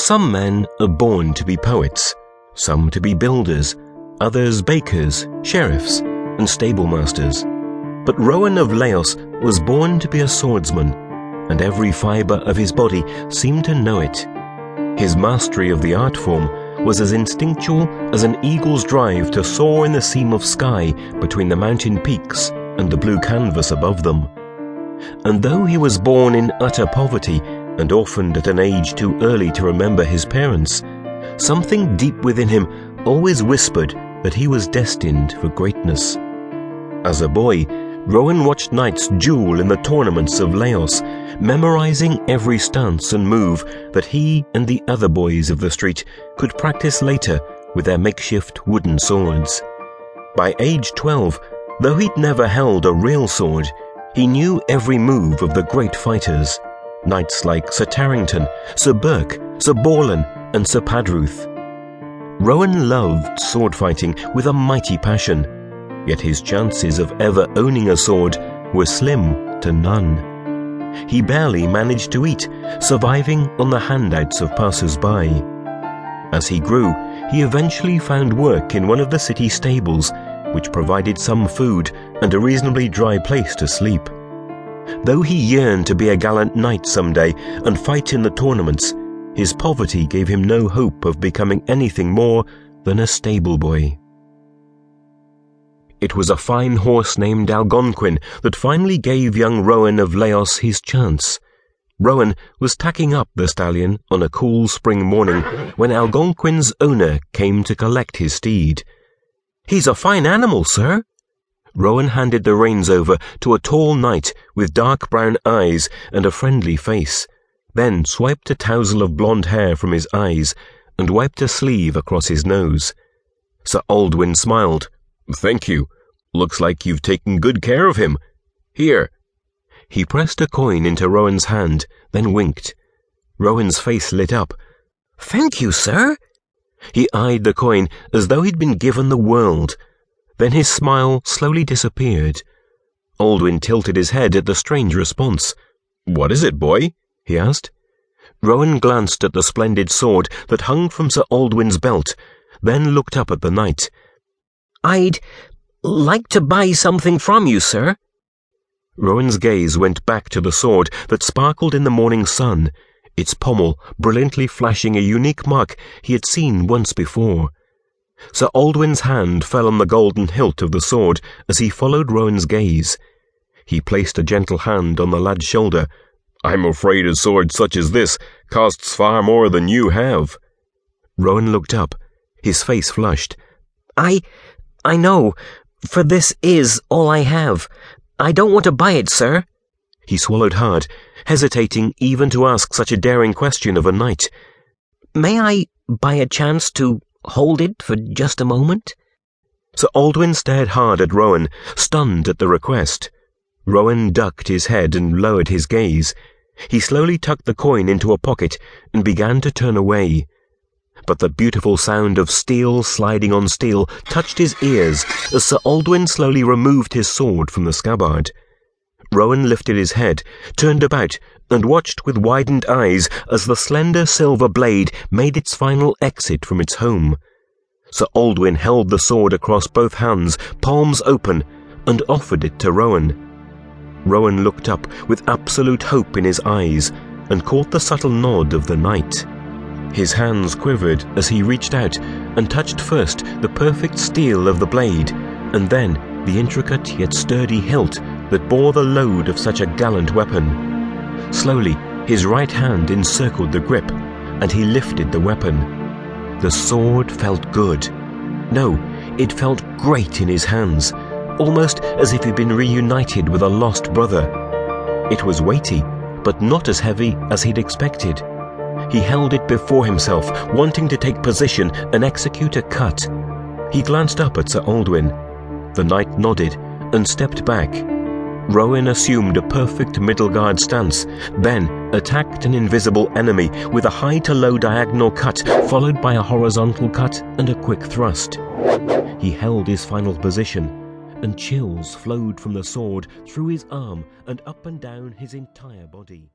Some men are born to be poets, some to be builders, others bakers, sheriffs, and stablemasters. But Rowan of Laos was born to be a swordsman, and every fibre of his body seemed to know it. His mastery of the art form was as instinctual as an eagle's drive to soar in the seam of sky between the mountain peaks and the blue canvas above them. And though he was born in utter poverty and orphaned at an age too early to remember his parents, something deep within him always whispered that he was destined for greatness. As a boy, Rowan watched knights duel in the tournaments of Laos, memorizing every stance and move that he and the other boys of the street could practice later with their makeshift wooden swords. By age 12, though he'd never held a real sword, he knew every move of the great fighters, knights like Sir Tarrington, Sir Burke, Sir Borland, and Sir Padruth. Rowan loved sword fighting with a mighty passion yet his chances of ever owning a sword were slim to none. He barely managed to eat, surviving on the handouts of passers-by. As he grew, he eventually found work in one of the city stables, which provided some food and a reasonably dry place to sleep. Though he yearned to be a gallant knight someday and fight in the tournaments, his poverty gave him no hope of becoming anything more than a stable boy. It was a fine horse named Algonquin that finally gave young Rowan of Laos his chance. Rowan was tacking up the stallion on a cool spring morning when Algonquin's owner came to collect his steed. He's a fine animal, sir. Rowan handed the reins over to a tall knight with dark brown eyes and a friendly face, then swiped a tousle of blonde hair from his eyes and wiped a sleeve across his nose. Sir Aldwin smiled. Thank you. Looks like you've taken good care of him. Here. He pressed a coin into Rowan's hand, then winked. Rowan's face lit up. Thank you, sir. He eyed the coin as though he'd been given the world. Then his smile slowly disappeared. Aldwin tilted his head at the strange response. What is it, boy? he asked. Rowan glanced at the splendid sword that hung from Sir Aldwin's belt, then looked up at the knight. I'd like to buy something from you, sir. Rowan's gaze went back to the sword that sparkled in the morning sun, its pommel brilliantly flashing a unique mark he had seen once before. Sir Aldwin's hand fell on the golden hilt of the sword as he followed Rowan's gaze. He placed a gentle hand on the lad's shoulder. I'm afraid a sword such as this costs far more than you have. Rowan looked up, his face flushed. I. I know, for this is all I have. I don't want to buy it, sir. He swallowed hard, hesitating even to ask such a daring question of a knight. May I buy a chance to hold it for just a moment? Sir Aldwin stared hard at Rowan, stunned at the request. Rowan ducked his head and lowered his gaze. He slowly tucked the coin into a pocket and began to turn away but the beautiful sound of steel sliding on steel touched his ears as Sir Aldwin slowly removed his sword from the scabbard. Rowan lifted his head, turned about, and watched with widened eyes as the slender silver blade made its final exit from its home. Sir Aldwin held the sword across both hands, palms open, and offered it to Rowan. Rowan looked up with absolute hope in his eyes and caught the subtle nod of the knight. His hands quivered as he reached out and touched first the perfect steel of the blade, and then the intricate yet sturdy hilt that bore the load of such a gallant weapon. Slowly, his right hand encircled the grip, and he lifted the weapon. The sword felt good. No, it felt great in his hands, almost as if he'd been reunited with a lost brother. It was weighty, but not as heavy as he'd expected. He held it before himself, wanting to take position and execute a cut. He glanced up at Sir Aldwin. The knight nodded and stepped back. Rowan assumed a perfect middle guard stance, then attacked an invisible enemy with a high to low diagonal cut, followed by a horizontal cut and a quick thrust. He held his final position, and chills flowed from the sword through his arm and up and down his entire body.